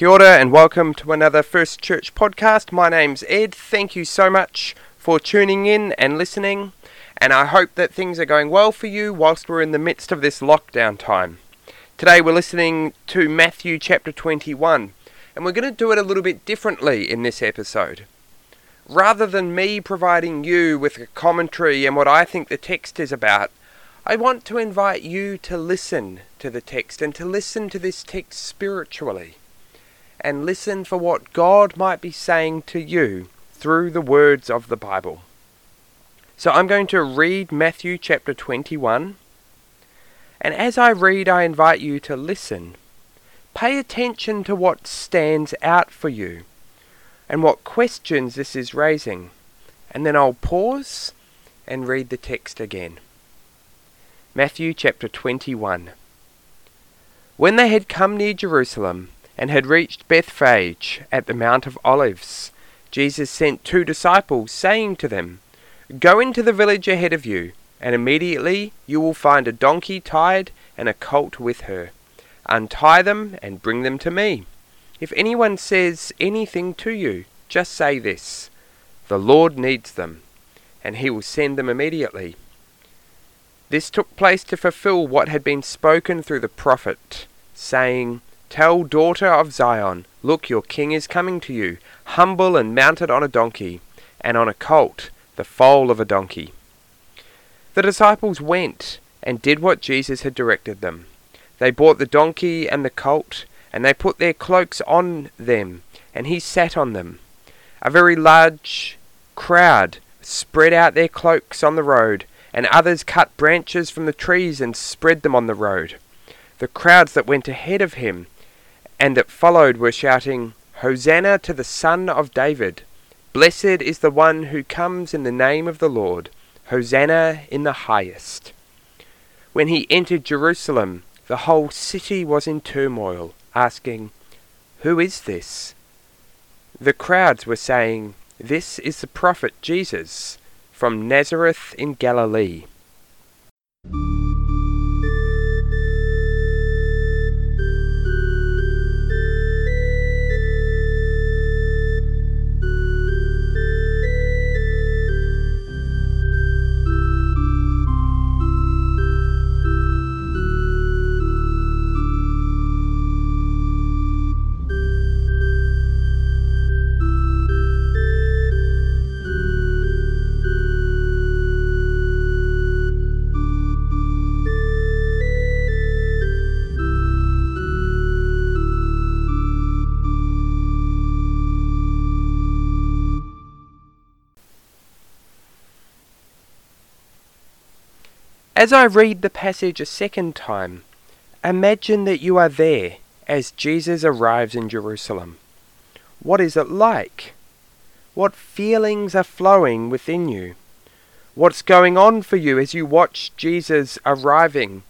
Kia ora and welcome to another First Church podcast. My name's Ed. Thank you so much for tuning in and listening, and I hope that things are going well for you whilst we're in the midst of this lockdown time. Today we're listening to Matthew chapter 21, and we're going to do it a little bit differently in this episode. Rather than me providing you with a commentary and what I think the text is about, I want to invite you to listen to the text and to listen to this text spiritually and listen for what God might be saying to you through the words of the Bible. So I'm going to read Matthew chapter 21. And as I read, I invite you to listen. Pay attention to what stands out for you and what questions this is raising. And then I'll pause and read the text again. Matthew chapter 21. When they had come near Jerusalem, and had reached Bethphage at the Mount of Olives, Jesus sent two disciples, saying to them, Go into the village ahead of you, and immediately you will find a donkey tied and a colt with her. Untie them and bring them to me. If anyone says anything to you, just say this The Lord needs them, and he will send them immediately. This took place to fulfill what had been spoken through the prophet, saying, Tell daughter of Zion, Look, your king is coming to you, humble and mounted on a donkey, and on a colt, the foal of a donkey. The disciples went and did what Jesus had directed them. They bought the donkey and the colt, and they put their cloaks on them, and he sat on them. A very large crowd spread out their cloaks on the road, and others cut branches from the trees and spread them on the road. The crowds that went ahead of him and that followed were shouting, Hosanna to the Son of David! Blessed is the one who comes in the name of the Lord! Hosanna in the highest! When he entered Jerusalem, the whole city was in turmoil, asking, Who is this? The crowds were saying, This is the prophet Jesus from Nazareth in Galilee. As I read the passage a second time, imagine that you are there as Jesus arrives in Jerusalem. What is it like? What feelings are flowing within you? What's going on for you as you watch Jesus arriving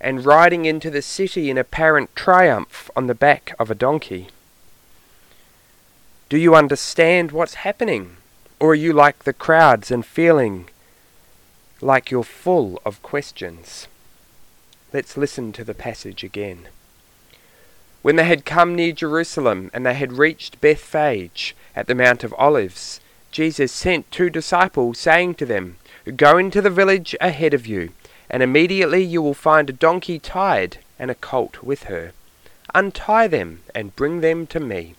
and riding into the city in apparent triumph on the back of a donkey? Do you understand what's happening? Or are you like the crowds and feeling like you're full of questions. Let's listen to the passage again. When they had come near Jerusalem and they had reached Bethphage at the Mount of Olives, Jesus sent two disciples, saying to them, Go into the village ahead of you, and immediately you will find a donkey tied and a colt with her. Untie them and bring them to me.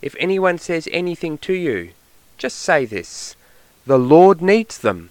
If anyone says anything to you, just say this The Lord needs them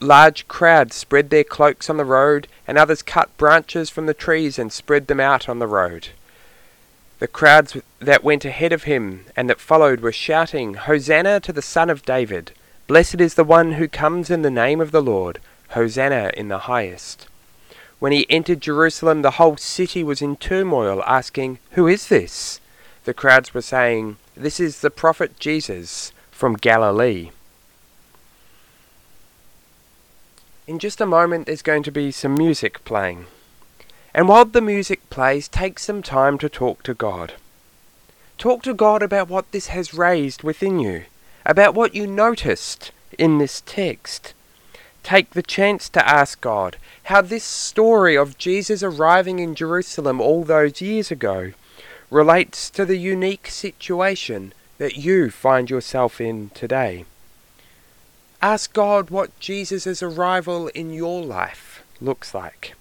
large crowds spread their cloaks on the road, and others cut branches from the trees and spread them out on the road. The crowds that went ahead of him and that followed were shouting, Hosanna to the Son of David! Blessed is the one who comes in the name of the Lord! Hosanna in the highest! When he entered Jerusalem, the whole city was in turmoil, asking, Who is this? The crowds were saying, This is the prophet Jesus from Galilee. In just a moment, there's going to be some music playing. And while the music plays, take some time to talk to God. Talk to God about what this has raised within you, about what you noticed in this text. Take the chance to ask God how this story of Jesus arriving in Jerusalem all those years ago relates to the unique situation that you find yourself in today. Ask God what Jesus' arrival in your life looks like.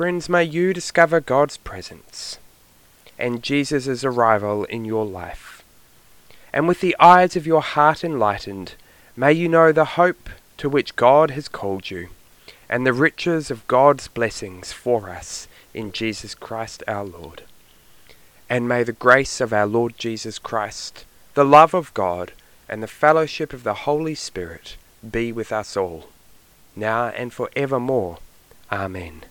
Friends, may you discover God's presence and Jesus' arrival in your life. And with the eyes of your heart enlightened, may you know the hope to which God has called you and the riches of God's blessings for us in Jesus Christ our Lord. And may the grace of our Lord Jesus Christ, the love of God, and the fellowship of the Holy Spirit be with us all, now and for evermore. Amen.